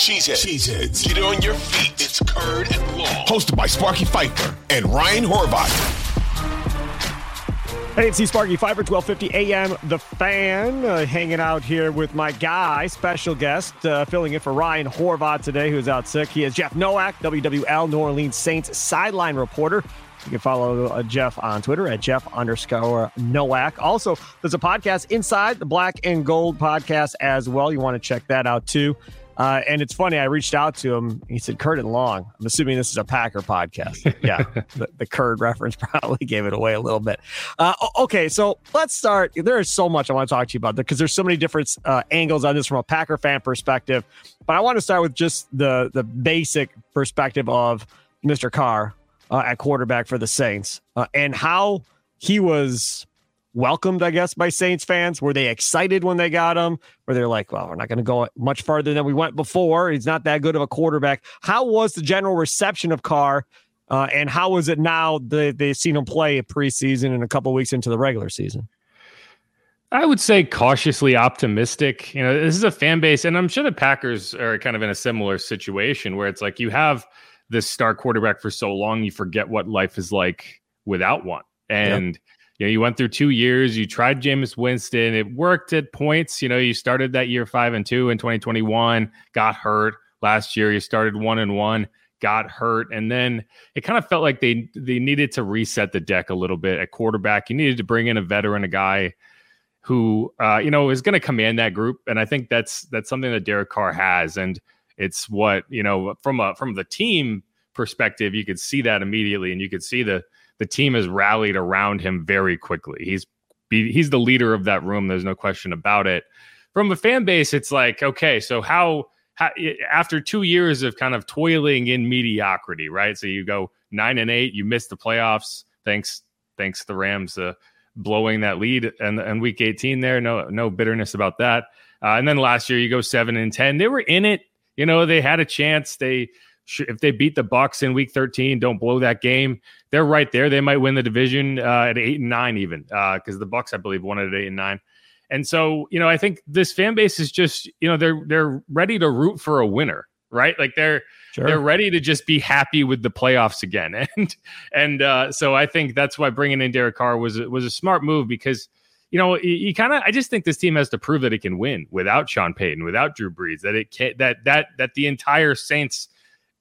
Cheeseheads. Cheeseheads. Get on your feet. It's Curd and Long. Hosted by Sparky Fifer and Ryan Horvat. Hey, it's Sparky Fifer, 1250 AM. The Fan, uh, hanging out here with my guy, special guest, uh, filling in for Ryan Horvat today, who's out sick. He is Jeff Nowak, WWL New Orleans Saints sideline reporter. You can follow uh, Jeff on Twitter at Jeff underscore Nowak. Also, there's a podcast inside the Black and Gold podcast as well. You want to check that out too. Uh, and it's funny, I reached out to him. He said, Curd and Long. I'm assuming this is a Packer podcast. Yeah, the, the Curd reference probably gave it away a little bit. Uh, okay, so let's start. There is so much I want to talk to you about because there's so many different uh, angles on this from a Packer fan perspective. But I want to start with just the the basic perspective of Mr. Carr uh, at quarterback for the Saints uh, and how he was welcomed, I guess, by Saints fans? Were they excited when they got him? Were they like, well, we're not going to go much farther than we went before? He's not that good of a quarterback. How was the general reception of Carr? Uh, and how is it now that they've seen him play a preseason and a couple weeks into the regular season? I would say cautiously optimistic. You know, this is a fan base, and I'm sure the Packers are kind of in a similar situation where it's like you have this star quarterback for so long, you forget what life is like without one. And yep you know, you went through two years. You tried Jameis Winston. It worked at points. You know, you started that year five and two in 2021, got hurt last year. You started one and one, got hurt, and then it kind of felt like they they needed to reset the deck a little bit at quarterback. You needed to bring in a veteran, a guy who uh, you know is going to command that group, and I think that's that's something that Derek Carr has, and it's what you know from a from the team perspective, you could see that immediately, and you could see the the team has rallied around him very quickly. He's he's the leader of that room. There's no question about it. From a fan base, it's like okay, so how, after two years of kind of toiling in mediocrity, right? So you go nine and eight, you miss the playoffs. Thanks, thanks the Rams uh, blowing that lead and and week 18 there. No no bitterness about that. Uh, and then last year you go seven and ten. They were in it. You know they had a chance. They if they beat the Bucks in Week 13, don't blow that game. They're right there. They might win the division uh, at eight and nine, even because uh, the Bucks, I believe, won it at eight and nine. And so, you know, I think this fan base is just, you know, they're they're ready to root for a winner, right? Like they're sure. they're ready to just be happy with the playoffs again. And and uh, so I think that's why bringing in Derek Carr was was a smart move because you know, you, kind of I just think this team has to prove that it can win without Sean Payton, without Drew Brees, that it can that that that the entire Saints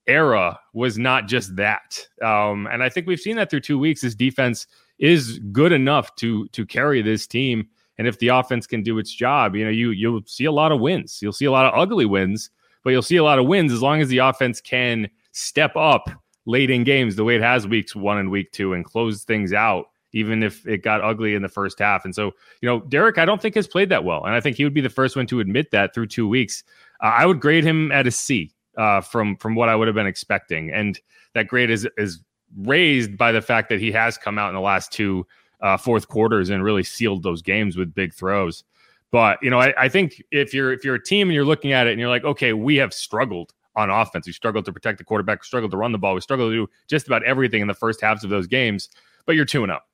era was not just that. Um, and I think we've seen that through two weeks. This defense is good enough to to carry this team. And if the offense can do its job, you know, you you'll see a lot of wins. You'll see a lot of ugly wins, but you'll see a lot of wins as long as the offense can step up late in games the way it has weeks one and week two and close things out, even if it got ugly in the first half. And so, you know, Derek, I don't think has played that well. And I think he would be the first one to admit that through two weeks. Uh, I would grade him at a C uh, from from what I would have been expecting, and that grade is is raised by the fact that he has come out in the last two uh, fourth quarters and really sealed those games with big throws. But you know, I, I think if you're if you're a team and you're looking at it and you're like, okay, we have struggled on offense. We struggled to protect the quarterback. We struggled to run the ball. We struggled to do just about everything in the first halves of those games. But you're two and up.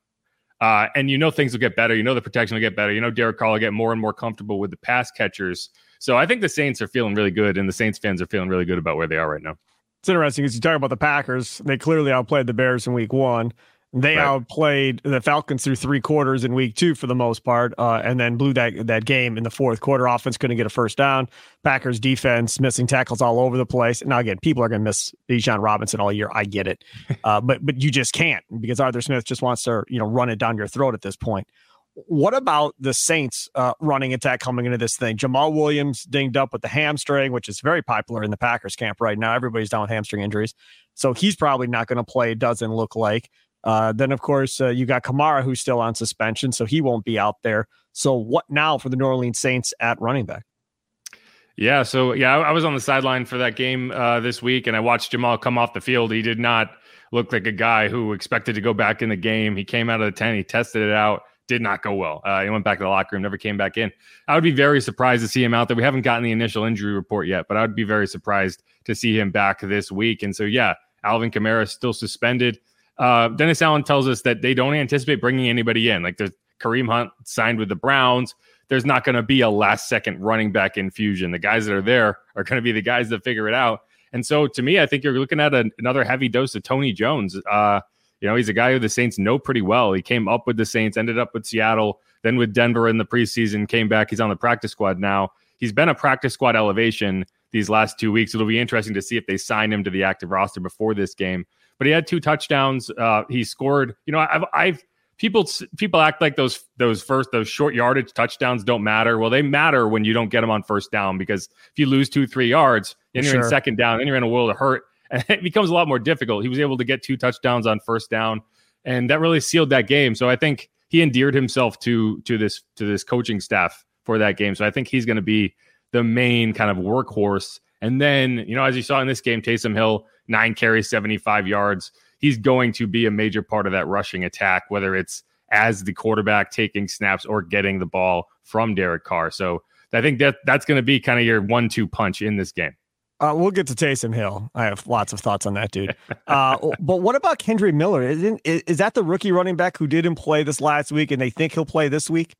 Uh, and you know things will get better. You know the protection will get better. You know Derek Carr will get more and more comfortable with the pass catchers. So I think the Saints are feeling really good, and the Saints fans are feeling really good about where they are right now. It's interesting because you talk about the Packers. They clearly outplayed the Bears in Week One. They right. outplayed the Falcons through three quarters in week two for the most part, uh, and then blew that that game in the fourth quarter. Offense couldn't get a first down. Packers defense missing tackles all over the place. Now again, people are going to miss Bijan Robinson all year. I get it, uh, but but you just can't because Arthur Smith just wants to you know run it down your throat at this point. What about the Saints uh, running attack coming into this thing? Jamaal Williams dinged up with the hamstring, which is very popular in the Packers camp right now. Everybody's down with hamstring injuries. So he's probably not going to play, doesn't look like. Uh, then, of course, uh, you got Kamara, who's still on suspension, so he won't be out there. So, what now for the New Orleans Saints at running back? Yeah, so yeah, I, I was on the sideline for that game uh, this week, and I watched Jamaal come off the field. He did not look like a guy who expected to go back in the game. He came out of the tent, he tested it out did not go well. Uh, he went back to the locker room, never came back in. I would be very surprised to see him out there. We haven't gotten the initial injury report yet, but I would be very surprised to see him back this week. And so, yeah, Alvin Kamara is still suspended. Uh, Dennis Allen tells us that they don't anticipate bringing anybody in. Like the Kareem Hunt signed with the Browns. There's not going to be a last second running back infusion. The guys that are there are going to be the guys that figure it out. And so, to me, I think you're looking at a, another heavy dose of Tony Jones. Uh, you know, he's a guy who the Saints know pretty well. He came up with the Saints, ended up with Seattle, then with Denver in the preseason, came back. He's on the practice squad now. He's been a practice squad elevation these last two weeks. It'll be interesting to see if they sign him to the active roster before this game. But he had two touchdowns. Uh, he scored. You know, I've, I've people people act like those those first those short yardage touchdowns don't matter. Well, they matter when you don't get them on first down because if you lose two three yards, then you're sure. in second down, then you're in a world of hurt and it becomes a lot more difficult. He was able to get two touchdowns on first down, and that really sealed that game. So I think he endeared himself to to this to this coaching staff for that game. So I think he's going to be the main kind of workhorse. And then, you know, as you saw in this game, Taysom Hill, nine carries, 75 yards. He's going to be a major part of that rushing attack, whether it's as the quarterback taking snaps or getting the ball from Derek Carr. So I think that that's going to be kind of your one two punch in this game. Uh, we'll get to Taysom Hill. I have lots of thoughts on that dude. Uh, but what about Kendre Miller? Isn't is that the rookie running back who didn't play this last week, and they think he'll play this week?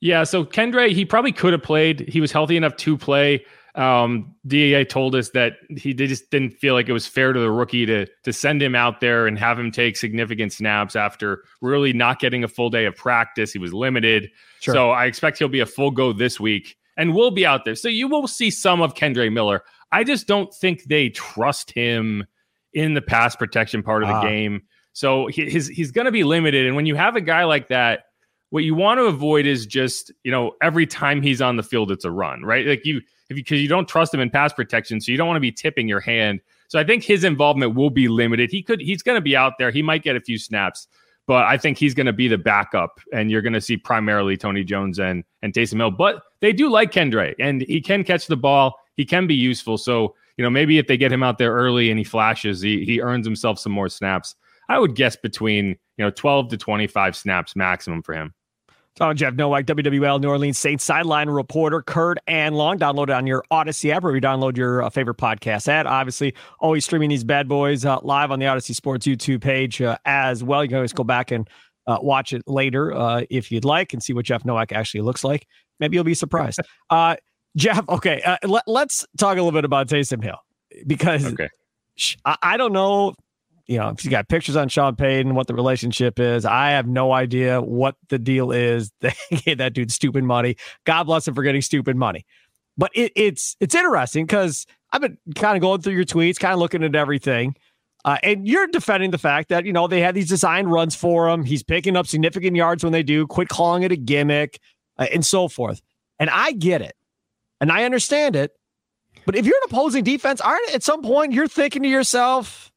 Yeah. So Kendre, he probably could have played. He was healthy enough to play. Um, DEA told us that he just didn't feel like it was fair to the rookie to to send him out there and have him take significant snaps after really not getting a full day of practice. He was limited. Sure. So I expect he'll be a full go this week and will be out there. So you will see some of Kendre Miller. I just don't think they trust him in the pass protection part of the ah. game. So he, his, he's going to be limited. And when you have a guy like that, what you want to avoid is just you know every time he's on the field, it's a run, right? Like you, if because you, you don't trust him in pass protection, so you don't want to be tipping your hand. So I think his involvement will be limited. He could, he's going to be out there. He might get a few snaps, but I think he's going to be the backup, and you're going to see primarily Tony Jones and and Taysom Hill. But they do like Kendre and he can catch the ball he can be useful. So, you know, maybe if they get him out there early and he flashes, he, he earns himself some more snaps. I would guess between, you know, 12 to 25 snaps maximum for him. Oh, Jeff Nowak, WWL New Orleans Saints sideline reporter, Curd and Long. Download it on your Audacy app or you download your uh, favorite podcast at. Obviously, always streaming these bad boys uh, live on the Audacy Sports YouTube page uh, as well. You can always go back and uh, watch it later uh, if you'd like and see what Jeff Nowak actually looks like. Maybe you'll be surprised. Jeff, okay, uh, let, us talk a little bit about Taysom Hill because okay. I, I don't know, you know, if you got pictures on Sean Payton, what the relationship is. I have no idea what the deal is. They gave that dude stupid money. God bless him for getting stupid money. But it, it's it's interesting because I've been kind of going through your tweets, kind of looking at everything. Uh, and you're defending the fact that, you know, they had these design runs for him. He's picking up significant yards when they do. Quit calling it a gimmick uh, and so forth. And I get it and I understand it. But if you're an opposing defense, aren't at some point you're thinking to yourself,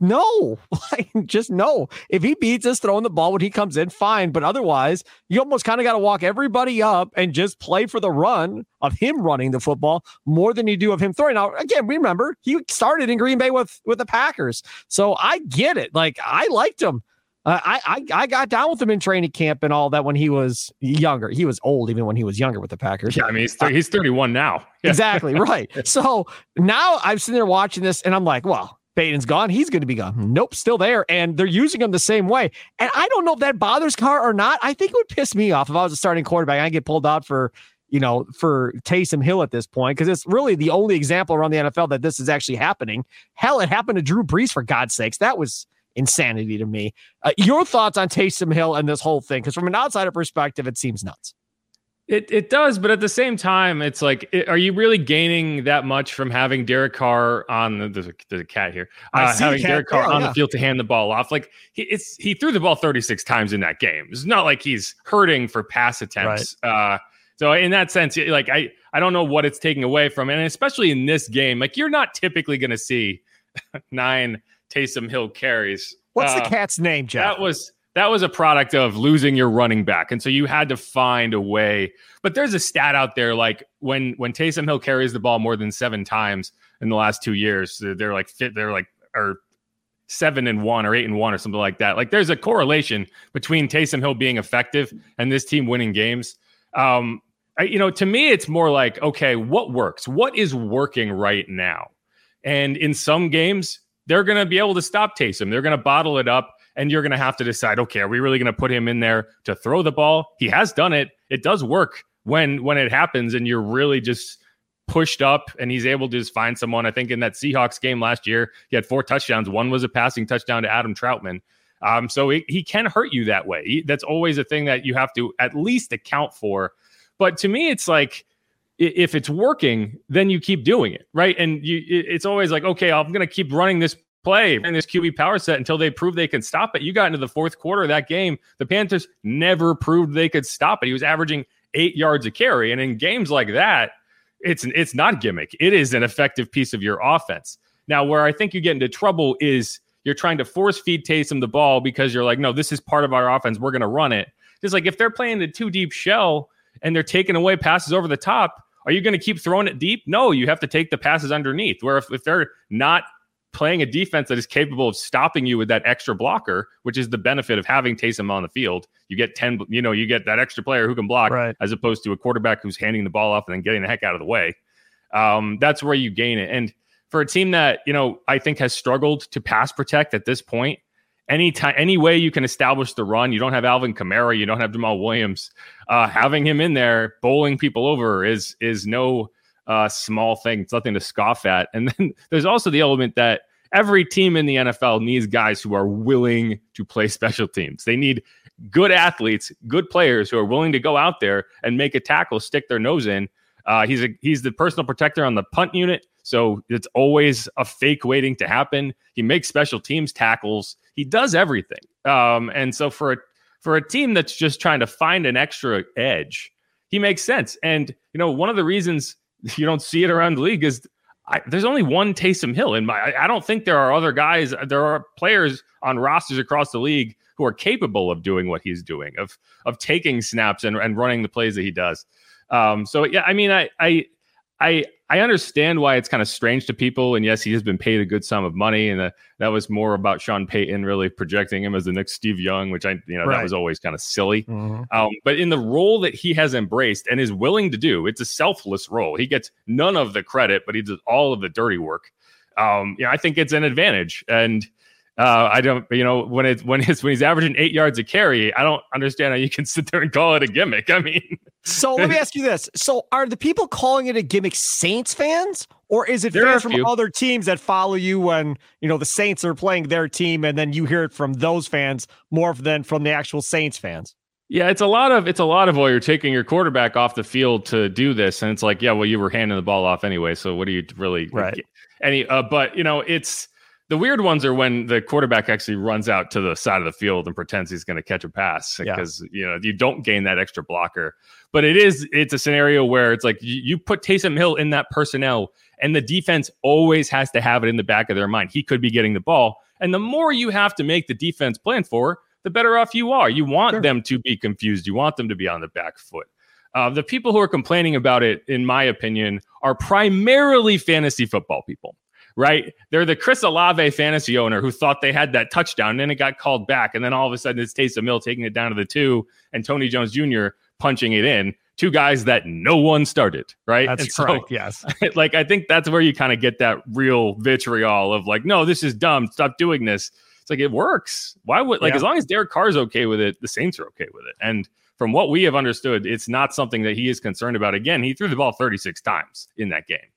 no, just no. If he beats us throwing the ball when he comes in, fine. But otherwise, you almost kind of got to walk everybody up and just play for the run of him running the football more than you do of him throwing. Now, again, remember he started in Green Bay with with the Packers, so I get it. Like I liked him. Uh, I, I I got down with him in training camp and all that when he was younger. He was old even when he was younger with the Packers. Yeah, I mean he's th- he's 31 now. Yeah. Exactly right. So now I'm sitting there watching this and I'm like, well, Payton's gone. He's going to be gone. Nope, still there, and they're using him the same way. And I don't know if that bothers Carr or not. I think it would piss me off if I was a starting quarterback. I get pulled out for you know, for Taysom Hill at this point, because it's really the only example around the NFL that this is actually happening. Hell, it happened to Drew Brees for God's sakes. That was insanity to me. Uh, your thoughts on Taysom Hill and this whole thing? Because from an outsider perspective, it seems nuts. It it does, but at the same time, it's like, it, are you really gaining that much from having Derek Carr on the there's a, there's a cat here, uh, having Derek Carr on yeah. the field to hand the ball off? Like he, it's he threw the ball 36 times in that game. It's not like he's hurting for pass attempts. Right. Uh, so in that sense, like I I don't know what it's taking away from, and especially in this game, like you're not typically going to see nine Taysom Hill carries. What's uh, the cat's name, Jeff? That was that was a product of losing your running back, and so you had to find a way. But there's a stat out there like when when Taysom Hill carries the ball more than seven times in the last two years, they're like fit. They're like or seven and one or eight and one or something like that. Like there's a correlation between Taysom Hill being effective and this team winning games. Um, I, you know, to me, it's more like okay, what works? What is working right now? And in some games, they're going to be able to stop Taysom. They're going to bottle it up and you're going to have to decide okay are we really going to put him in there to throw the ball? He has done it. It does work when when it happens and you're really just pushed up and he's able to just find someone. I think in that seahawks game last year he had four touchdowns. One was a passing touchdown to adam Trautman. um, so he, he can hurt you that way. He, that's always a thing that you have to at least account for. But to me it's like if it's working, then you keep doing it, right? And you, it's always like, okay, I'm going to keep running this play in this QB power set until they prove they can stop it. You got into the fourth quarter of that game. The Panthers never proved they could stop it. He was averaging eight yards a carry. And in games like that, it's it's not gimmick. It is an effective piece of your offense. Now, where I think you get into trouble is you're trying to force feed Taysom the ball because you're like, no, this is part of our offense. We're going to run it. Just like if they're playing the two deep shell and they're taking away passes over the top, are you going to keep throwing it deep? No, you have to take the passes underneath. Where if, if they're not playing a defense that is capable of stopping you with that extra blocker, which is the benefit of having Taysom on the field. You get 10, you know, you get that extra player who can block right. as opposed to a quarterback who's handing the ball off and then getting the heck out of the way. Um, that's where you gain it. And for a team that, you know, I think has struggled to pass protect at this point, any time, any way you can establish the run, you don't have Alvin Kamara, you don't have Jamaal Williams. Uh, having him in there, bowling people over is is no uh, small thing. It's nothing to scoff at. And then there's also the element that every team in the NFL needs guys who are willing to play special teams. They need good athletes, good players who are willing to go out there and make a tackle, stick their nose in. Uh, he's a he's the personal protector on the punt unit, so it's always a fake waiting to happen. He makes special teams tackles. He does everything. Um, and so for a for a team that's just trying to find an extra edge, he makes sense. And you know, one of the reasons you don't see it around the league is I, there's only one Taysom Hill in my. I, I, don't think there are other guys. There are players on rosters across the league who are capable of doing what he's doing, of of taking snaps and, and running the plays that he does. Um, so yeah, I mean, I I I I understand why it's kind of strange to people. And yes, he has been paid a good sum of money, and uh, that was more about Sean Payton really projecting him as the next Steve Young, which I you know right. that was always kind of silly. Mm-hmm. Um, but in the role that he has embraced and is willing to do, it's a selfless role. He gets none of the credit, but he does all of the dirty work. Um, yeah, I think it's an advantage, and uh, I don't, you know, when it's when it's when he's averaging eight yards a carry, I don't understand how you can sit there and call it a gimmick. I mean, so let me ask you this: so are the people calling it a gimmick Saints fans, or is it fans from other teams that follow you when you know the Saints are playing their team, and then you hear it from those fans more than from the actual Saints fans? Yeah, it's a lot of it's a lot of well, you're taking your quarterback off the field to do this, and it's like, yeah, well, you were handing the ball off anyway, so what do you really? Right. Any, uh, but you know, it's the weird ones are when the quarterback actually runs out to the side of the field and pretends he's going to catch a pass because yeah. you know you don't gain that extra blocker. But it is it's a scenario where it's like you, you put Taysom Hill in that personnel, and the defense always has to have it in the back of their mind. He could be getting the ball, and the more you have to make the defense plan for, the better off you are. You want sure. them to be confused. You want them to be on the back foot. Uh, the people who are complaining about it, in my opinion, are primarily fantasy football people right? They're the Chris Olave fantasy owner who thought they had that touchdown, and then it got called back, and then all of a sudden it's Taysom Hill taking it down to the two, and Tony Jones Jr. punching it in. Two guys that no one started, right? That's and correct. So, yes. like I think that's where you kind of get that real vitriol of like, no, this is dumb. Stop doing this. It's like it works. Why would like yeah. as long as Derek Carr's okay with it, the Saints are okay with it. And from what we have understood, it's not something that he is concerned about. Again, he threw the ball 36 times in that game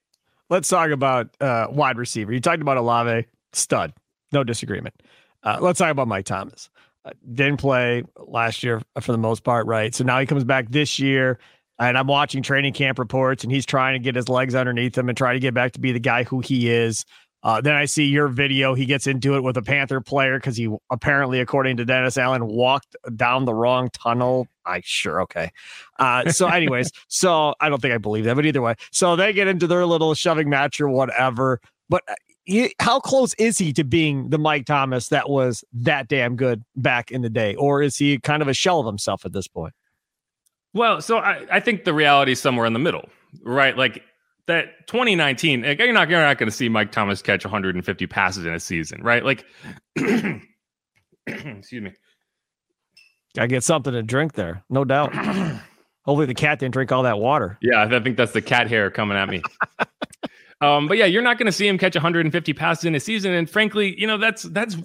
let's talk about uh, wide receiver. You talked about Olave, stud, no disagreement. Uh, let's talk about Mike Thomas. Uh, didn't play last year for the most part, right? So now he comes back this year, and I'm watching training camp reports, and he's trying to get his legs underneath him and try to get back to be the guy who he is. Uh, then I see your video. He gets into it with a Panther player because he apparently, according to Dennis Allen, walked down the wrong tunnel. I sure okay. Uh, so, anyways, so I don't think I believe that, but either way, so they get into their little shoving match or whatever. But uh, he, how close is he to being the Mike Thomas that was that damn good back in the day, or is he kind of a shell of himself at this point? Well, so I, I think the reality is somewhere in the middle, right? Like that 2019, like you're not you're not going to see Mike Thomas catch 150 passes in a season, right? Like, excuse me. Gotta get something to drink there, no doubt. Hopefully, the cat didn't drink all that water. Yeah, I think that's the cat hair coming at me. um, but yeah, you're not going to see him catch 150 passes in a season. And frankly, you know that's that's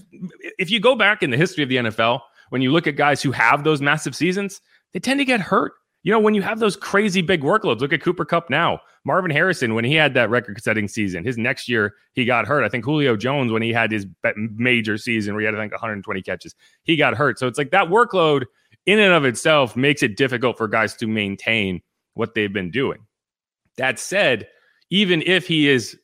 if you go back in the history of the NFL, when you look at guys who have those massive seasons, they tend to get hurt. You know, when you have those crazy big workloads, look at Cooper Kupp now. Marvin Harrison, when he had that record setting season, his next year he got hurt. I think Julio Jones, when he had his major season where he had, I think, 120 catches, he got hurt. So it's like that workload in and of itself makes it difficult for guys to maintain what they've been doing. That said, even if he is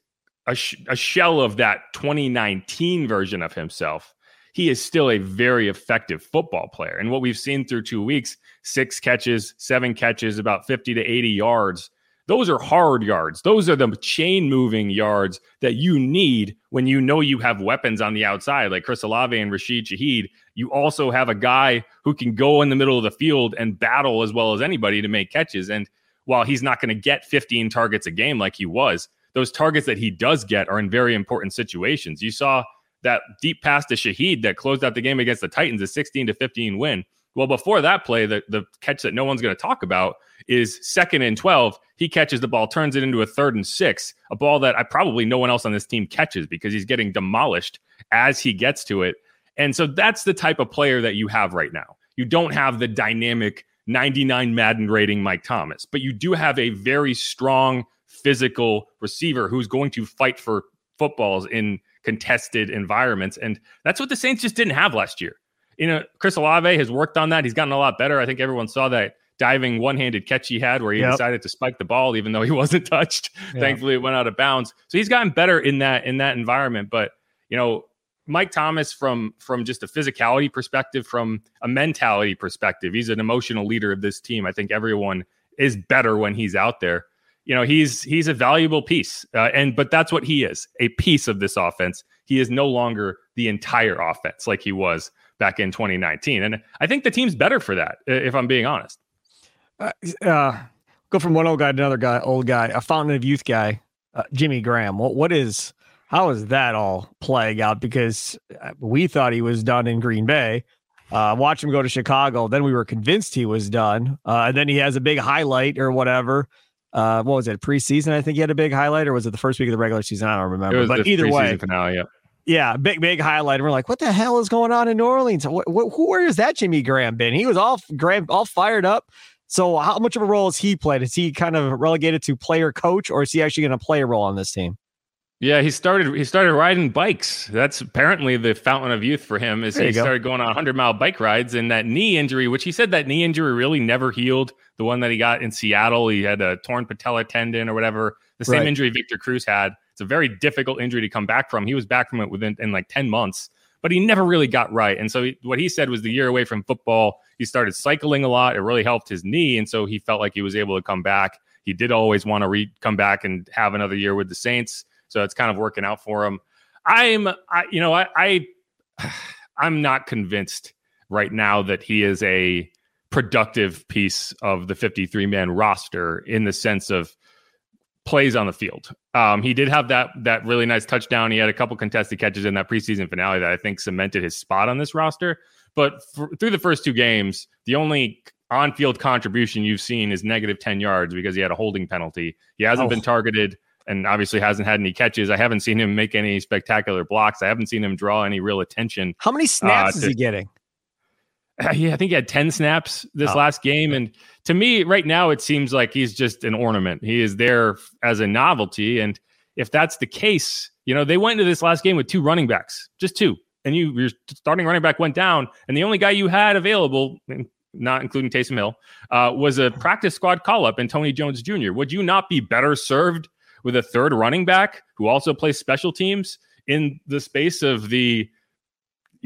a, sh- a shell of that 2019 version of himself, he is still a very effective football player. And what we've seen through two weeks six catches, seven catches, about 50 to 80 yards. Those are hard yards. Those are the chain moving yards that you need when you know you have weapons on the outside, like Chris Olave and Rashid Shaheed. You also have a guy who can go in the middle of the field and battle as well as anybody to make catches. And while he's not going to get 15 targets a game like he was, those targets that he does get are in very important situations. You saw that deep pass to Shaheed that closed out the game against the Titans, a 16 to 15 win. Well, before that play, the, the catch that no one's going to talk about is second and 12. He catches the ball, turns it into a third and six, a ball that I probably no one else on this team catches because he's getting demolished as he gets to it. And so that's the type of player that you have right now. You don't have the dynamic 99 Madden rating Mike Thomas, but you do have a very strong physical receiver who's going to fight for footballs in contested environments. And that's what the Saints just didn't have last year you know, Chris Olave has worked on that. He's gotten a lot better. I think everyone saw that diving one-handed catch he had where he yep. decided to spike the ball even though he wasn't touched. Thankfully it went out of bounds. So he's gotten better in that in that environment, but you know, Mike Thomas from from just a physicality perspective, from a mentality perspective, he's an emotional leader of this team. I think everyone is better when he's out there. You know, he's he's a valuable piece, uh, and but that's what he is, a piece of this offense. He is no longer the entire offense like he was back in 2019. And I think the team's better for that, if I'm being honest. Uh, uh, go from one old guy to another guy, old guy, a fountain of youth guy, uh, Jimmy Graham. What what is how is that all playing out? Because uh, we thought he was done in Green Bay. Uh, watch him go to Chicago. Then we were convinced he was done. Uh, and then he has a big highlight or whatever. Uh, what was it? Preseason? I think he had a big highlight, or was it the first week of the regular season? I don't remember. But either way, finale. Yeah. Yeah, big big highlight. And we're like, what the hell is going on in New Orleans? What, who, where is that Jimmy Graham been? He was all Graham all fired up. So, how much of a role has he played? Is he kind of relegated to player coach, or is he actually going to play a role on this team? Yeah, he started he started riding bikes. That's apparently the fountain of youth for him. Is he go. started going on 100 mile bike rides, and that knee injury, which he said that knee injury really never healed. The one that he got in Seattle, he had a torn patella tendon or whatever. The same right. injury Victor Cruz had. It's a very difficult injury to come back from. He was back from it within in like 10 months, but he never really got right. And so he, what he said was the year away from football, he started cycling a lot. It really helped his knee. And so he felt like he was able to come back. He did always want to re- come back and have another year with the Saints. So it's kind of working out for him. I'm, I, you know, I, I I'm not convinced right now that he is a productive piece of the 53 man roster in the sense of plays on the field. Um, he did have that that really nice touchdown. He had a couple contested catches in that preseason finale that I think cemented his spot on this roster. But for, through the first two games, the only on-field contribution you've seen is negative 10 yards because he had a holding penalty. He hasn't oh. been targeted and obviously hasn't had any catches. I haven't seen him make any spectacular blocks. I haven't seen him draw any real attention. How many snaps uh, to, is he getting? yeah, I think he had 10 snaps this oh. last game. And to me, right now, it seems like he's just an ornament. He is there as a novelty. And if that's the case, you know, they went into this last game with two running backs, just two. and you your starting running back went down, and the only guy you had available, not including Taysom Hill, uh, was a practice squad call up and Tony Jones Jr. Would you not be better served with a third running back who also plays special teams in the space of the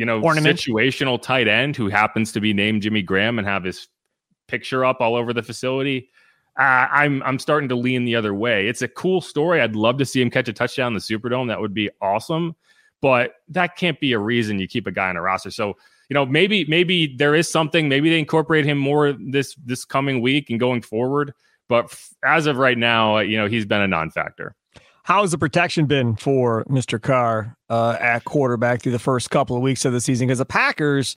you know Ornament. situational tight end who happens to be named Jimmy Graham and have his picture up all over the facility? Uh, I'm I'm starting to lean the other way. It's a cool story. I'd love to see him catch a touchdown in the Superdome. That would be awesome. But that can't be a reason you keep a guy on a roster. So you know maybe maybe there is something. Maybe they incorporate him more this this coming week and going forward. But as of right now, you know he's been a non-factor. How has the protection been for Mr. Carr uh, at quarterback through the first couple of weeks of the season? Because the Packers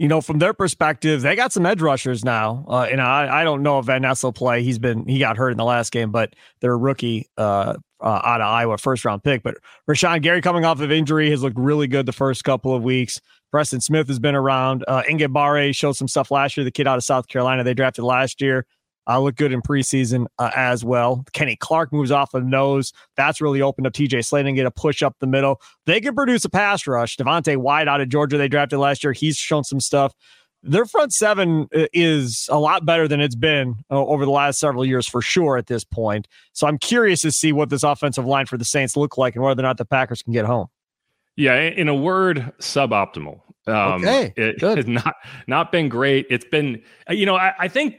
you know, from their perspective, they got some edge rushers now. Uh, and I, I don't know if Van Ness will play. He's been he got hurt in the last game, but they're a rookie uh, uh, out of Iowa, first round pick. But Rashan Gary coming off of injury has looked really good the first couple of weeks. Preston Smith has been around. Uh, Enagbare showed some stuff last year. The kid out of South Carolina they drafted last year uh, look good in preseason uh, as well. Kenny Clark moves off of nose. That's really opened up TJ Slaton get a push up the middle. They can produce a pass rush. Devonte Wyatt out of Georgia, they drafted last year. He's shown some stuff. Their front seven uh, is a lot better than it's been uh, over the last several years for sure at this point. So I'm curious to see what this offensive line for the Saints look like and whether or not the Packers can get home. Yeah, in a word, suboptimal. Um, okay, it has not not been great. It's been, uh, you know, I, I think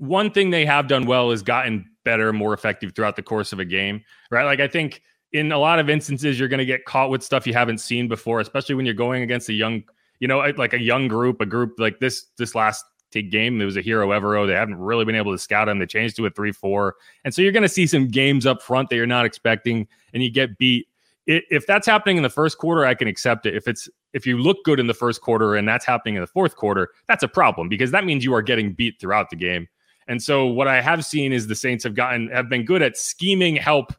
one thing they have done well is gotten better, more effective throughout the course of a game, right? Like I think in a lot of instances you're going to get caught with stuff you haven't seen before, especially when you're going against a young, you know, like a young group, a group like this this last game. There was a Ejiro Evero. They haven't really been able to scout him. They changed to a three four, and so you're going to see some games up front that you're not expecting, and you get beat. If that's happening in the first quarter, I can accept it. If it's if you look good in the first quarter and that's happening in the fourth quarter, that's a problem because that means you are getting beat throughout the game. And so what I have seen is the Saints have gotten have been good at scheming help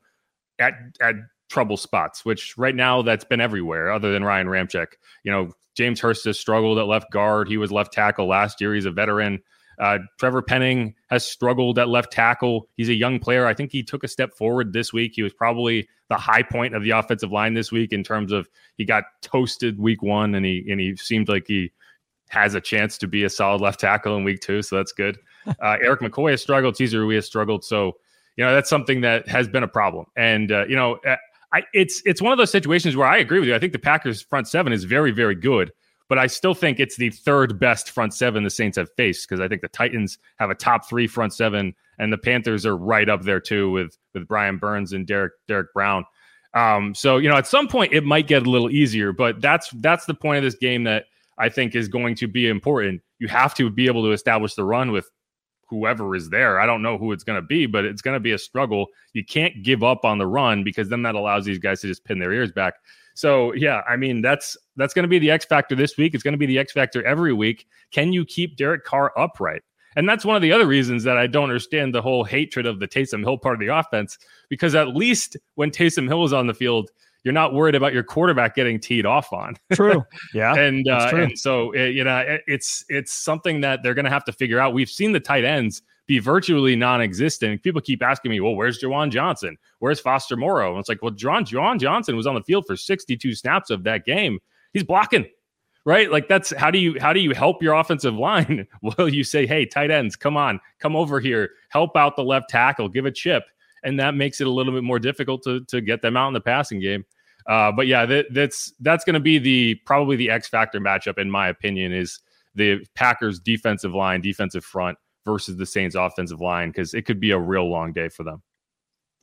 at at trouble spots, which right now that's been everywhere other than Ryan Ramczyk. You know, James Hurst has struggled at left guard. He was left tackle last year. He's a veteran. Uh, Trevor Penning has struggled at left tackle. He's a young player. I think he took a step forward this week. He was probably the high point of the offensive line this week in terms of he got toasted week one and he and he seemed like he has a chance to be a solid left tackle in week two. So that's good. Uh, Erik McCoy has struggled. Cesar Ruiz has struggled. So, you know, that's something that has been a problem. And, uh, you know, uh, I, it's it's one of those situations where I agree with you. I think the Packers front seven is very, very good, but I still think it's the third best front seven the Saints have faced because I think the Titans have a top three front seven, and the Panthers are right up there too with with Brian Burns and Derek Derrick Brown. Um, so you know, at some point it might get a little easier, but that's that's the point of this game that I think is going to be important. You have to be able to establish the run with whoever is there. I don't know who it's going to be, but it's going to be a struggle. You can't give up on the run because then that allows these guys to just pin their ears back. So yeah, I mean that's that's going to be the X factor this week. It's going to be the X factor every week. Can you keep Derek Carr upright? And that's one of the other reasons that I don't understand the whole hatred of the Taysom Hill part of the offense because at least when Taysom Hill is on the field, you're not worried about your quarterback getting teed off on. True. Yeah. and uh, true. and so it, you know it, it's it's something that they're going to have to figure out. We've seen the tight ends be virtually non-existent. People keep asking me, "Well, where's Juwan Johnson? Where's Foster Moreau?" And it's like, "Well, Juwan Juwan Johnson was on the field for 62 snaps of that game. He's blocking." Right? Like that's how do you how do you help your offensive line? well, you say, "Hey, tight ends, come on. Come over here. Help out the left tackle. Give a chip." And that makes it a little bit more difficult to to get them out in the passing game. Uh, but yeah, that, that's that's going to be the probably the X factor matchup in my opinion is the Packers defensive line, defensive front versus the Saints offensive line because it could be a real long day for them.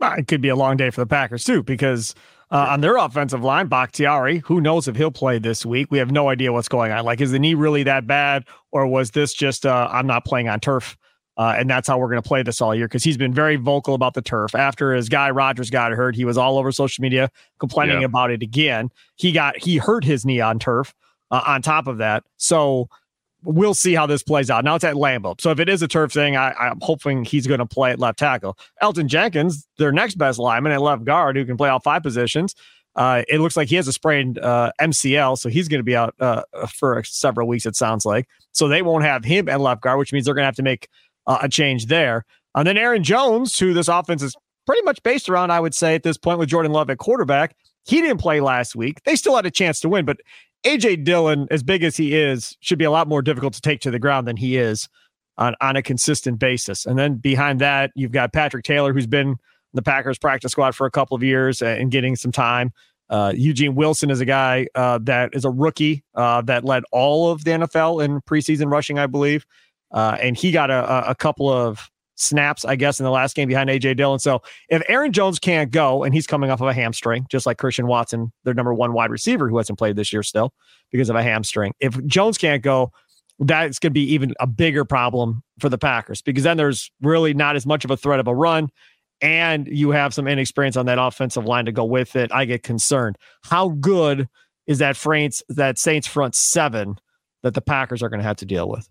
It could be a long day for the Packers too because uh, on their offensive line, Bakhtiari, who knows if he'll play this week? We have no idea what's going on. Like, is the knee really that bad, or was this just uh, I'm not playing on turf? Uh, and that's how we're going to play this all year because he's been very vocal about the turf. After his guy Rodgers got hurt, he was all over social media complaining yeah. about it again. He got he hurt his knee on turf. Uh, on top of that, so we'll see how this plays out. Now it's at Lambeau, so if it is a turf thing, I, I'm hoping he's going to play at left tackle. Elgton Jenkins, their next best lineman at left guard, who can play all five positions. Uh, it looks like he has a sprained uh, MCL, so he's going to be out uh, for several weeks. It sounds like so they won't have him at left guard, which means they're going to have to make uh, a change there. And then Aaron Jones, who this offense is pretty much based around, I would say, at this point with Jordan Love at quarterback. He didn't play last week. They still had a chance to win, but AJ Dillon, as big as he is, should be a lot more difficult to take to the ground than he is on, on a consistent basis. And then behind that, you've got Patrick Taylor, who's been the Packers practice squad for a couple of years and getting some time. Uh, Eugene Wilson is a guy uh, that is a rookie uh, that led all of the NFL in preseason rushing, I believe. Uh, and he got a, a couple of snaps, I guess, in the last game behind AJ Dillon. So if Aaron Jones can't go and he's coming off of a hamstring, just like Christian Watson, their number one wide receiver who hasn't played this year still because of a hamstring. If Jones can't go, that's going to be even a bigger problem for the Packers because then there's really not as much of a threat of a run. And you have some inexperience on that offensive line to go with it. I get concerned. How good is that Saints that Saints front seven that the Packers are going to have to deal with?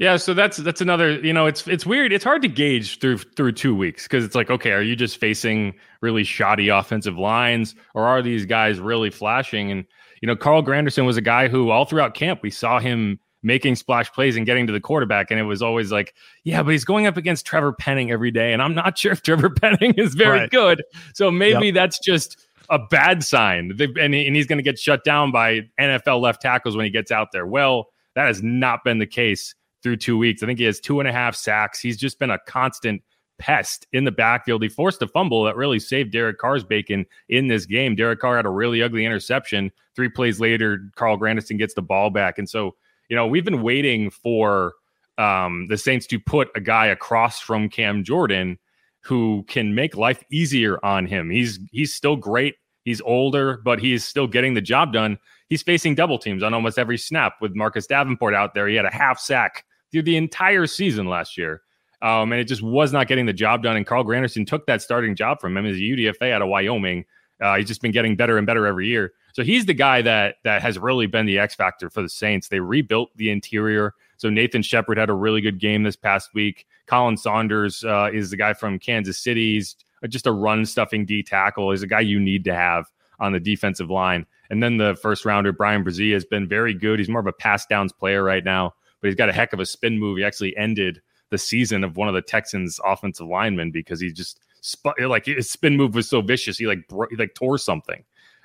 Yeah, so that's that's another, you know, it's it's weird. It's hard to gauge through through 2 weeks cuz it's like, okay, are you just facing really shoddy offensive lines or are these guys really flashing and you know, Carl Granderson was a guy who all throughout camp we saw him making splash plays and getting to the quarterback and it was always like, yeah, but he's going up against Trevor Penning every day and I'm not sure if Trevor Penning is very right. good. So maybe yep. that's just a bad sign. And, and he's going to get shut down by NFL left tackles when he gets out there. Well, that has not been the case through two weeks. I think he has two and a half sacks. He's just been a constant pest in the backfield. He forced a fumble that really saved Derek Carr's bacon in this game. Derek Carr had a really ugly interception. Three plays later, Carl Granderson gets the ball back. And so, you know, we've been waiting for um, the Saints to put a guy across from Cam Jordan who can make life easier on him. He's he's still great. He's older, but he's still getting the job done. He's facing double teams on almost every snap with Marcus Davenport out there. He had a half sack through the entire season last year. Um, and it just was not getting the job done. And Carl Granderson took that starting job from him as a UDFA out of Wyoming. Uh, he's just been getting better and better every year. So he's the guy that that has really been the X factor for the Saints. They rebuilt the interior. So Nathan Shepherd had a really good game this past week. Khalen Saunders uh, is the guy from Kansas City. He's just a run stuffing D tackle. He's a guy you need to have on the defensive line. And then the first rounder, Bryan Bresee, has been very good. He's more of a pass downs player right now but he's got a heck of a spin move. He actually ended the season of one of the Texans' offensive linemen because he just sp- like his spin move was so vicious. He like bro- he like tore something,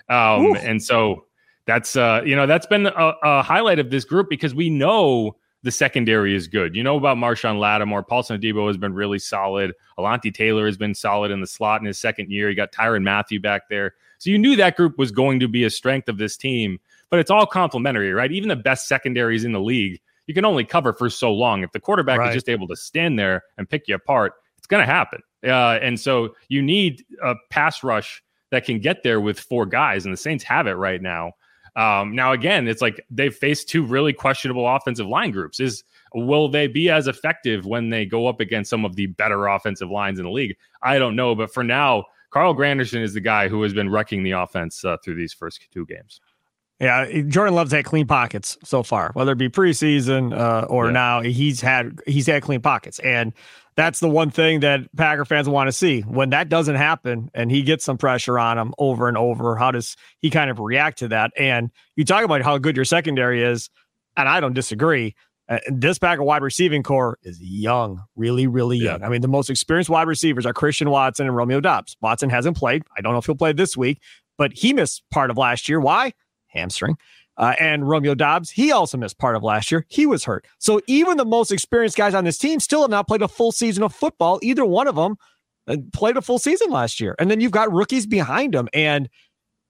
um, and so that's uh, you know that's been a, a, highlight of this group because we know the secondary is good. You know about Marshon Lattimore, Paulson Adebo has been really solid. Alontae Taylor has been solid in the slot in his second year. You got Tyrann Mathieu back there, so you knew that group was going to be a strength of this team. But it's all complementary, right? Even the best secondaries in the league you can only cover for so long. If the quarterback right. is just able to stand there and pick you apart, it's going to happen. Uh, and so you need a pass rush that can get there with four guys, and the Saints have it right now. Um, now, again, it's like they've faced two really questionable offensive line groups. Is will they be as effective when they go up against some of the better offensive lines in the league? I don't know, but for now, Carl Granderson is the guy who has been wrecking the offense uh, through these first two games. Yeah, Jordan Love's had clean pockets so far, whether it be preseason uh, or yeah. now. He's had he's had clean pockets, and that's the one thing that Packer fans want to see. When that doesn't happen, and he gets some pressure on him over and over, how does he kind of react to that? And you talk about how good your secondary is, and I don't disagree. Uh, this Packer wide receiving core is young, really, really young. Yeah. I mean, the most experienced wide receivers are Christian Watson and Romeo Doubs. Watson hasn't played. I don't know if he'll play this week, but he missed part of last year. Why? Hamstring. Uh, and Romeo Doubs, he also missed part of last year. He was hurt. So even the most experienced guys on this team still have not played a full season of football. Either one of them played a full season last year. And then you've got rookies behind them. And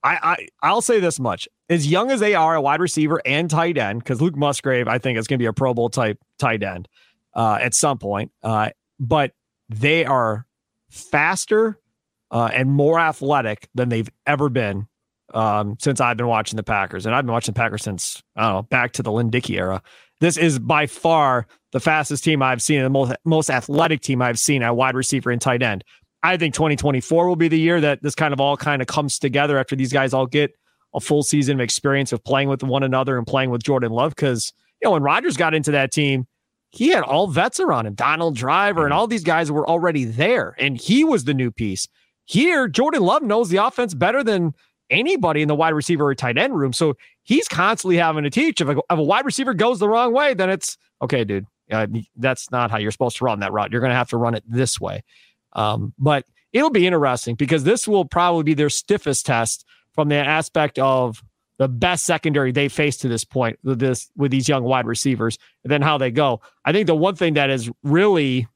I, I I'll say this much: as young as they are, a wide receiver and tight end, because Luke Musgrave, I think, is going to be a Pro Bowl type tight end uh, at some point. Uh, but they are faster uh, and more athletic than they've ever been um, since I've been watching the Packers, and I've been watching the Packers since I don't know back to the Lynn Dickey era. This is by far the fastest team I've seen, the most most athletic team I've seen at wide receiver and tight end. I think 2024 will be the year that this kind of all kind of comes together after these guys all get a full season of experience of playing with one another and playing with Jordan Love. Because you know when Rodgers got into that team, he had all vets around him, Donald Driver, and all these guys were already there, and he was the new piece. Here, Jordan Love knows the offense better than anybody in the wide receiver or tight end room. So he's constantly having to teach. If a, if a wide receiver goes the wrong way, then it's okay, dude. Uh, that's not how you're supposed to run that route. You're going to have to run it this way. Um, but it'll be interesting because this will probably be their stiffest test from the aspect of the best secondary they faced to this point with this with these young wide receivers, and then how they go. I think the one thing that has really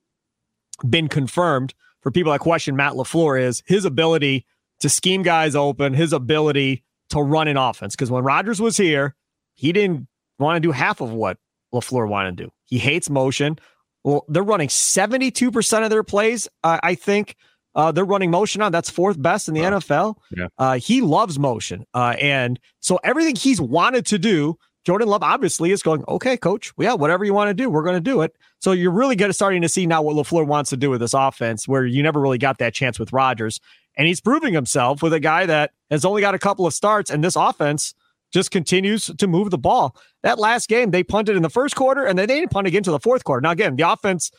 been confirmed for people that question Matt LaFleur is his ability to scheme guys open, his ability to run an offense. Because when Rodgers was here, he didn't want to do half of what LaFleur wanted to do. He hates motion. Well, they're running 72% of their plays, uh, I think. Uh, they're running motion on. That's fourth best in the wow. NFL. Yeah. Uh, he loves motion. Uh, and so everything he's wanted to do, Jordan Love obviously is going, okay, coach, yeah, whatever you want to do, we're going to do it. So you're really getting starting to see now what LaFleur wants to do with this offense, where you never really got that chance with Rodgers. And he's proving himself with a guy that has only got a couple of starts, and this offense just continues to move the ball. That last game, they punted in the first quarter, and then they didn't punt again to the fourth quarter. Now, again, the offense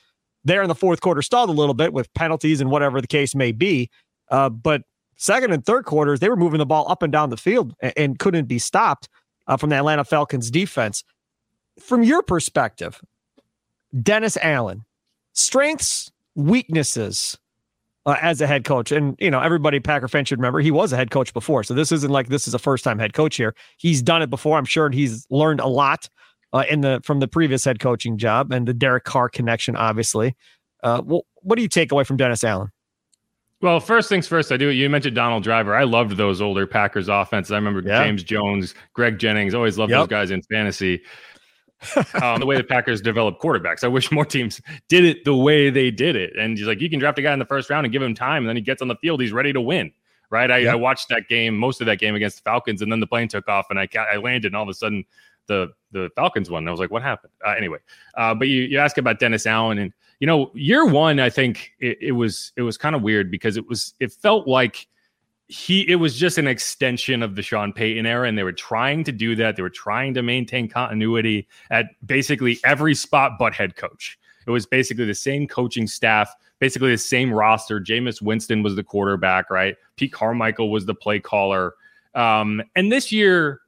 there in the fourth quarter stalled a little bit with penalties and whatever the case may be. Uh, but second and third quarters, they were moving the ball up and down the field and, and couldn't be stopped uh, from the Atlanta Falcons defense. From your perspective, Dennis Allen, strengths, weaknesses uh, as a head coach. And, you know, everybody, Packer fans should remember he was a head coach before. So this isn't like this is a first time head coach here. He's done it before. I'm sure he's learned a lot uh, in the from the previous head coaching job and the Derek Carr connection, obviously. Uh, well, what do you take away from Dennis Allen? Well, first things first, I do. You mentioned Donald Driver. I loved those older Packers offenses. I remember yeah. James Jones, Greg Jennings. Always loved yep. those guys in fantasy. Um, the way the Packers develop quarterbacks. I wish more teams did it the way they did it. And he's like, you can draft a guy in the first round and give him time, and then he gets on the field, he's ready to win. Right? I, yep. I watched that game, most of that game against the Falcons, and then the plane took off, and I I landed, and all of a sudden the the Falcons won. And I was like, what happened? Uh, anyway, uh, but you you ask about Dennis Allen, and you know, year one, I think it, it was it was kind of weird because it was it felt like he it was just an extension of the Sean Payton era, and they were trying to do that. They were trying to maintain continuity at basically every spot but head coach. It was basically the same coaching staff, basically the same roster. Jameis Winston was the quarterback, right? Pete Carmichael was the play caller. Um, and this year,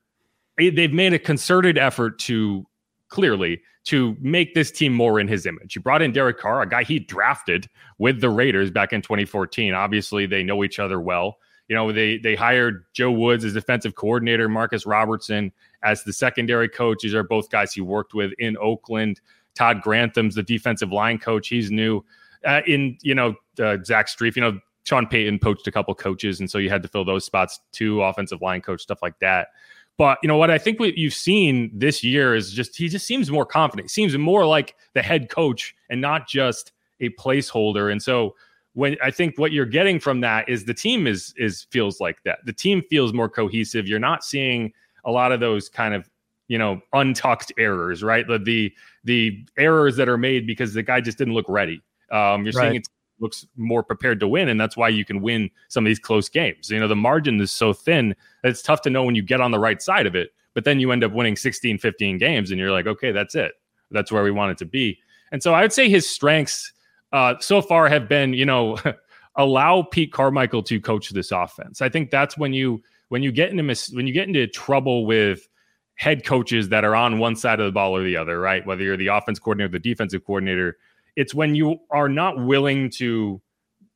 they've made a concerted effort to clearly to make this team more in his image. He brought in Derek Carr, a guy he drafted with the Raiders back in 2014. Obviously, they know each other well. You know, they they hired Joe Woods as defensive coordinator, Marcus Robertson as the secondary coach. These are both guys he worked with in Oakland. Todd Grantham's the defensive line coach. He's new. Uh, in you know uh, Zach Strief, you know Sean Payton poached a couple coaches, and so you had to fill those spots too, offensive line coach, stuff like that. But you know what I think what you've seen this year is just he just seems more confident. He seems more like the head coach and not just a placeholder. And so when I think what you're getting from that is the team is is feels like that. The team feels more cohesive. You're not seeing a lot of those kind of you know untucked errors, right? The the, the errors that are made because the guy just didn't look ready. Um, you're right. seeing it looks more prepared to win, and that's why you can win some of these close games. You know, the margin is so thin that it's tough to know when you get on the right side of it. But then you end up winning 16, 15 games, and you're like, okay, that's it. That's where we want it to be. And so I would say his strengths uh, so far have been, you know, allow Pete Carmichael to coach this offense. I think that's when you when you get into mis- when you get into trouble with head coaches that are on one side of the ball or the other, right? Whether you're the offense coordinator, the defensive coordinator, it's when you are not willing to,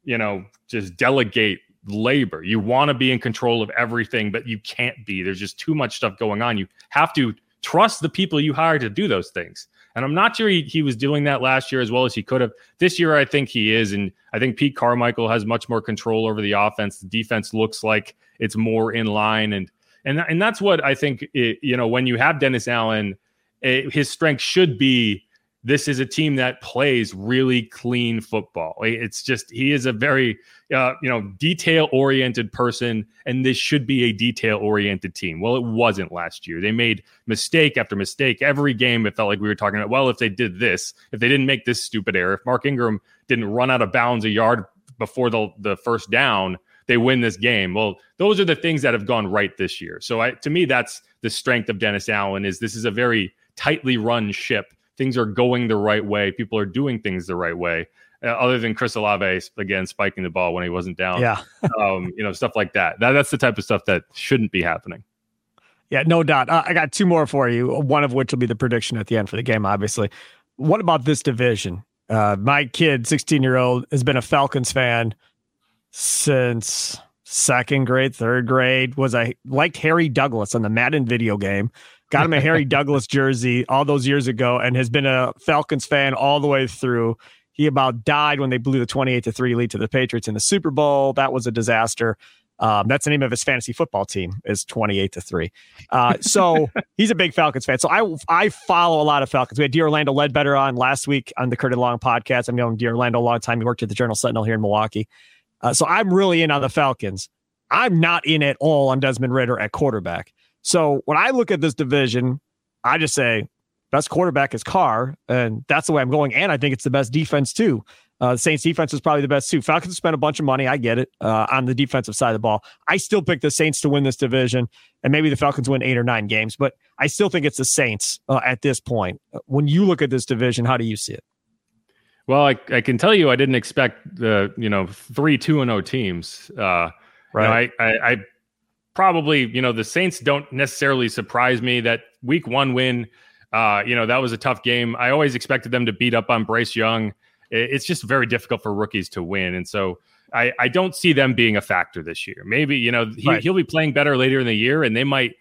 you know, just delegate labor. You want to be in control of everything, but you can't be. There's just too much stuff going on. You have to trust the people you hire to do those things. And I'm not sure he, he was doing that last year as well as he could have. This year, I think he is. And I think Pete Carmichael has much more control over the offense. The defense looks like it's more in line. And and, and that's what I think, it, you know, when you have Dennis Allen, it, his strength should be this is a team that plays really clean football. It's just he is a very uh, you know detail oriented person, and this should be a detail oriented team. Well, it wasn't last year. They made mistake after mistake every game. It felt like we were talking about. Well, if they did this, if they didn't make this stupid error, if Mark Ingram didn't run out of bounds a yard before the the first down, they win this game. Well, those are the things that have gone right this year. So I, to me, that's the strength of Dennis Allen. Is this is a very tightly run ship things are going the right way. People are doing things the right way. Uh, other than Chris Olave again spiking the ball when he wasn't down, yeah, um, you know stuff like that. that. That's the type of stuff that shouldn't be happening. Yeah, no doubt. Uh, I got two more for you. One of which will be the prediction at the end for the game, obviously. What about this division? Uh, my kid, 16 year old, has been a Falcons fan since second grade, third grade. Was I liked Harry Douglas on the Madden video game? Got him a Harry Douglas jersey all those years ago, and has been a Falcons fan all the way through. He about died when they blew the twenty-eight to three lead to the Patriots in the Super Bowl. That was a disaster. Um, that's the name of his fantasy football team is 28 to 3. Uh, so he's a big Falcons fan. So I I follow a lot of Falcons. We had D'Orlando Ledbetter on last week on the Curd and Long podcast. I've known D'Orlando a long time. He worked at the Journal Sentinel here in Milwaukee. Uh, so I'm really in on the Falcons. I'm not in at all on Desmond Ridder at quarterback. So when I look at this division, I just say best quarterback is Carr, and that's the way I'm going. And I think it's the best defense too. Uh, the Saints defense is probably the best too. Falcons spent a bunch of money. I get it uh, on the defensive side of the ball. I still pick the Saints to win this division, and maybe the Falcons win eight or nine games, but I still think it's the Saints uh, at this point. When you look at this division, how do you see it? Well, I, I can tell you, I didn't expect the you know three two and zero oh teams. Uh, right. You know, I, I, I probably you know the Saints don't necessarily surprise me. That week one win, uh, you know that was a tough game. I always expected them to beat up on Bryce Young it's just very difficult for rookies to win. And so I, I don't see them being a factor this year. Maybe, you know, he, right. he'll be playing better later in the year and they might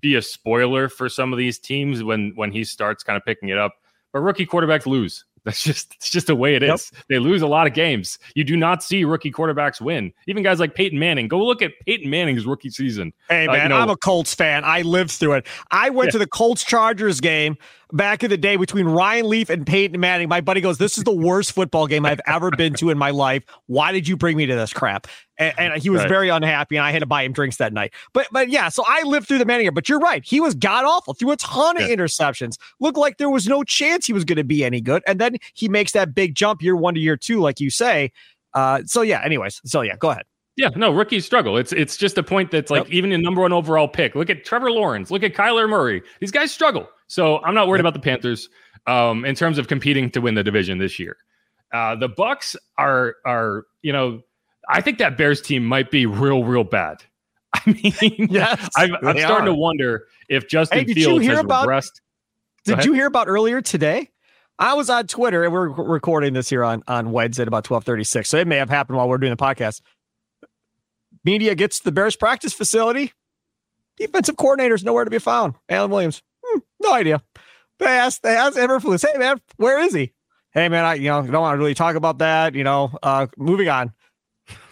be a spoiler for some of these teams when when he starts kind of picking it up. But rookie quarterbacks lose. That's just it's just the way it is. Yep. They lose a lot of games. You do not see rookie quarterbacks win. Even guys like Peyton Manning. Go look at Peyton Manning's rookie season. Hey man, uh, you know, I'm a Colts fan. I lived through it. I went yeah. to the Colts Chargers game back in the day between Ryan Leaf and Peyton Manning. My buddy goes, "This is the worst football game I've ever been to in my life. Why did you bring me to this crap?" And, and he was right. very unhappy, and I had to buy him drinks that night. But but yeah, so I lived through the Manning. But you're right, he was god awful. Threw a ton of interceptions. Looked like there was no chance he was going to be any good. And then he makes that big jump year one to year two, like you say. Uh, so yeah. Anyways, so yeah, go ahead. Yeah, no, rookies struggle. It's it's just a point that's like yep. even a number one overall pick. Look at Trevor Lawrence. Look at Kyler Murray. These guys struggle. So I'm not worried about the Panthers um, in terms of competing to win the division this year. Uh, the Bucs are are you know I think that Bears team might be real real bad. I mean, yes, I'm, I'm starting to wonder if Justin hey, Fields has about, regressed. Did you hear about earlier today? I was on Twitter and we're recording this here on on Wednesday at about twelve thirty six. So it may have happened while we're doing the podcast. Media gets the Bears practice facility. Defensive coordinator's nowhere to be found. Alan Williams. Hmm, no idea. They asked, they asked Eberflus, hey man, where is he? Hey man, I you know don't want to really talk about that. You know, uh, moving on.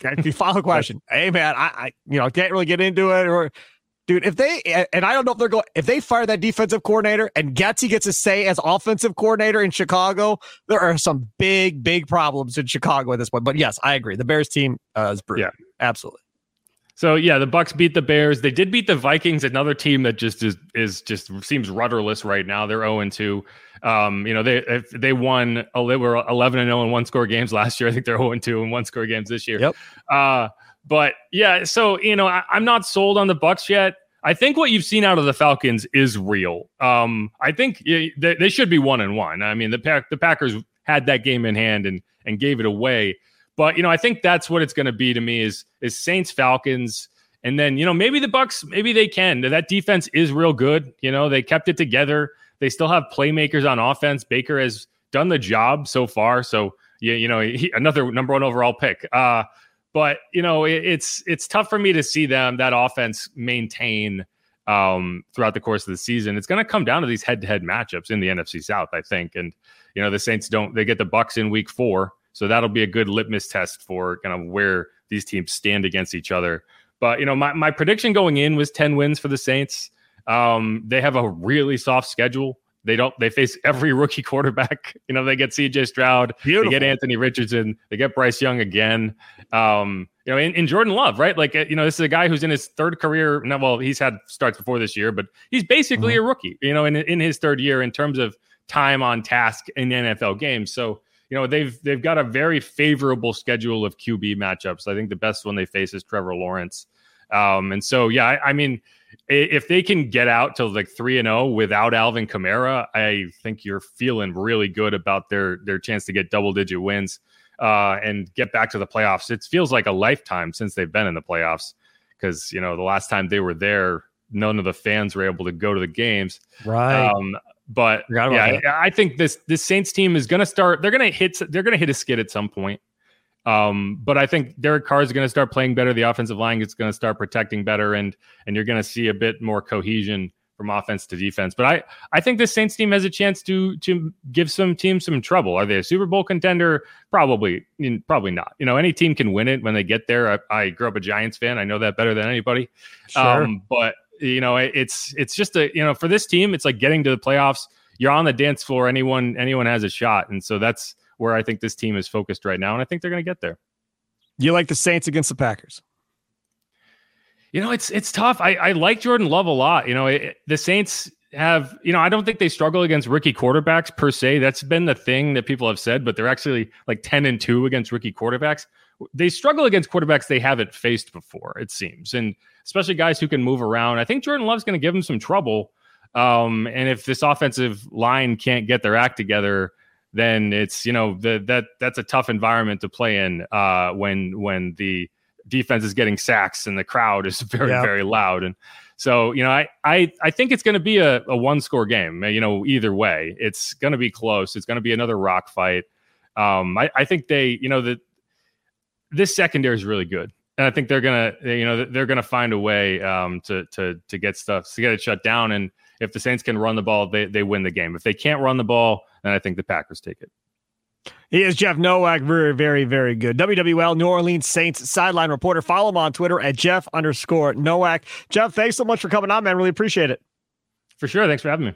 Okay, follow question. hey man, I, I you know can't really get into it. Or dude, if they and I don't know if they're going if they fire that defensive coordinator and Getsy gets a say as offensive coordinator in Chicago, there are some big big problems in Chicago at this point. But yes, I agree. The Bears team uh, is brutal. Yeah, absolutely. So yeah, the Bucs beat the Bears. They did beat the Vikings, another team that just is is just seems rudderless right now. They're 0 2. Um, you know, they they won they were 11 and 0 in one score games last year. I think they're 0 2 in one score games this year. Yep. Uh, but yeah, so you know, I, am not sold on the Bucs yet. I think what you've seen out of the Falcons is real. Um, I think they, they should be one and one. I mean, the pack the Packers had that game in hand and and gave it away. But you know, I think that's what it's going to be to me is is Saints Falcons. And then, you know, maybe the Bucs, maybe they can. That defense is real good. You know, they kept it together. They still have playmakers on offense. Baker has done the job so far. So, yeah, you know, he, another number one overall pick. Uh, but you know, it, it's it's tough for me to see them that offense maintain um, throughout the course of the season. It's going to come down to these head-to-head matchups in the NFC South, I think. And you know, the Saints don't they get the Bucs in Week Four. So that'll be a good litmus test for kind of where these teams stand against each other. But you know, my, my prediction going in was 10 wins for the Saints. Um, they have a really soft schedule. They don't they face every rookie quarterback. You know, they get CJ Stroud, Beautiful. they get Anthony Richardson, they get Bryce Young again. Um, you know, in, Jordan Love, right? Like, uh, you know, this is a guy who's in his third career. Now, well, he's had starts before this year, but he's basically mm-hmm. a rookie, you know, in, in his third year in terms of time on task in NFL games. So you know they've they've got a very favorable schedule of QB matchups. I think the best one they face is Trevor Lawrence, um, and so yeah, I, I, mean, if they can get out to like three and zero oh without Alvin Kamara, I think you're feeling really good about their their chance to get double digit wins uh, and get back to the playoffs. It feels like a lifetime since they've been in the playoffs because you know the last time they were there, none of the fans were able to go to the games. Right. Um, but yeah, I, I think this this Saints team is going to start. They're going to hit. They're going to hit a skid at some point. Um, but I think Derek Carr is going to start playing better. The offensive line is going to start protecting better, and and you're going to see a bit more cohesion from offense to defense. But I I think this Saints team has a chance to to give some teams some trouble. Are they a Super Bowl contender? Probably, probably not. You know, any team can win it when they get there. I, I grew up a Giants fan. I know that better than anybody. Sure. Um, but you know, it's it's just a you know for this team, it's like getting to the playoffs. You're on the dance floor. Anyone anyone has a shot, and so that's where I think this team is focused right now, and I think they're going to get there. You like the Saints against the Packers? You know, it's it's tough. I, I like Jordan Love a lot. You know, it, the Saints have, you know, I don't think they struggle against rookie quarterbacks per se. That's been the thing that people have said, but they're actually like 10 and 2 against rookie quarterbacks. They struggle against quarterbacks they haven't faced before, it seems. And especially guys who can move around. I think Jordan Love's going to give them some trouble. Um, and if this offensive line can't get their act together, then it's you know the, that that's a tough environment to play in uh, when when the defense is getting sacks and the crowd is very yep. very loud and so you know I I I think it's going to be a, a one score game you know either way it's going to be close it's going to be another rock fight um I, I think they you know that this secondary is really good and I think they're gonna you know they're gonna find a way um to to to get stuff to get it shut down and if the Saints can run the ball they they win the game if they can't run the ball then I think the Packers take it. He is Jeff Nowak. Very, very, very good. WWL New Orleans Saints sideline reporter. Follow him on Twitter at Jeff underscore Nowak. Jeff, thanks so much for coming on, man. Really appreciate it. For sure. Thanks for having me.